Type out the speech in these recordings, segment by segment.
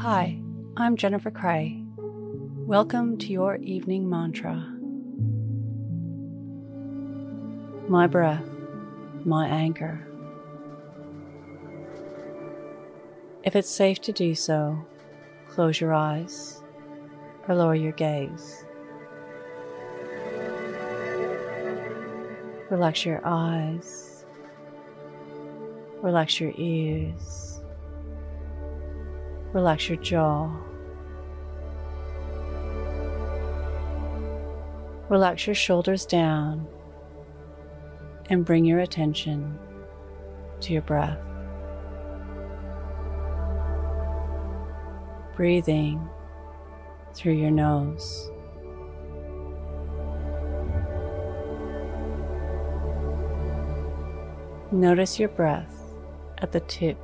Hi, I'm Jennifer Cray. Welcome to your evening mantra. My breath, my anchor. If it's safe to do so, close your eyes or lower your gaze. Relax your eyes, relax your ears, relax your jaw. Relax your shoulders down and bring your attention to your breath. Breathing through your nose. Notice your breath at the tip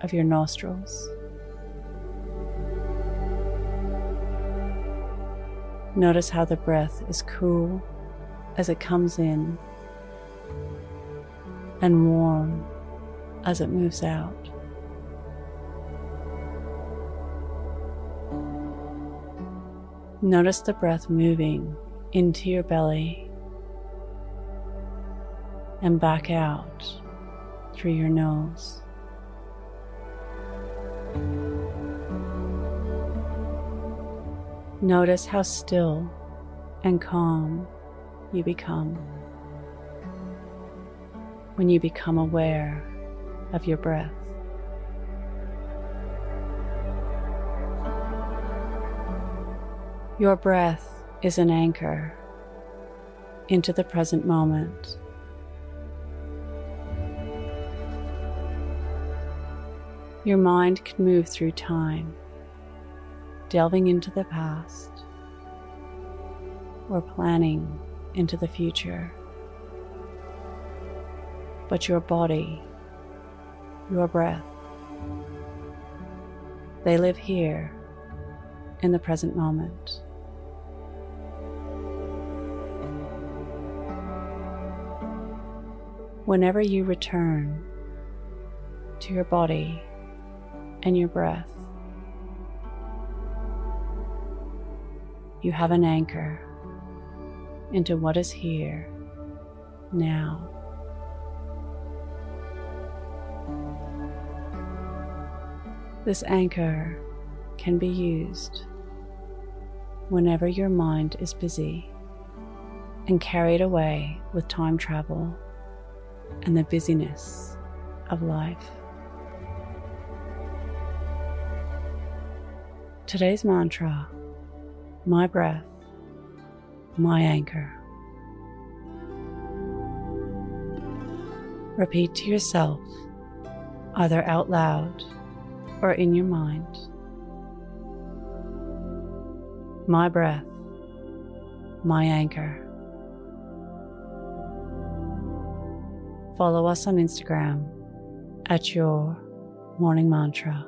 of your nostrils. Notice how the breath is cool as it comes in and warm as it moves out. Notice the breath moving into your belly and back out through your nose. Notice how still and calm you become when you become aware of your breath. Your breath is an anchor into the present moment. Your mind can move through time, delving into the past or planning into the future. But your body, your breath, they live here in the present moment. Whenever you return to your body and your breath. You have an anchor into what is here now. This anchor can be used whenever your mind is busy and carried away with time travel and the busyness of life. Today's mantra my breath, my anchor. Repeat to yourself, either out loud or in your mind. My breath, my anchor. Follow us on Instagram at your morning mantra.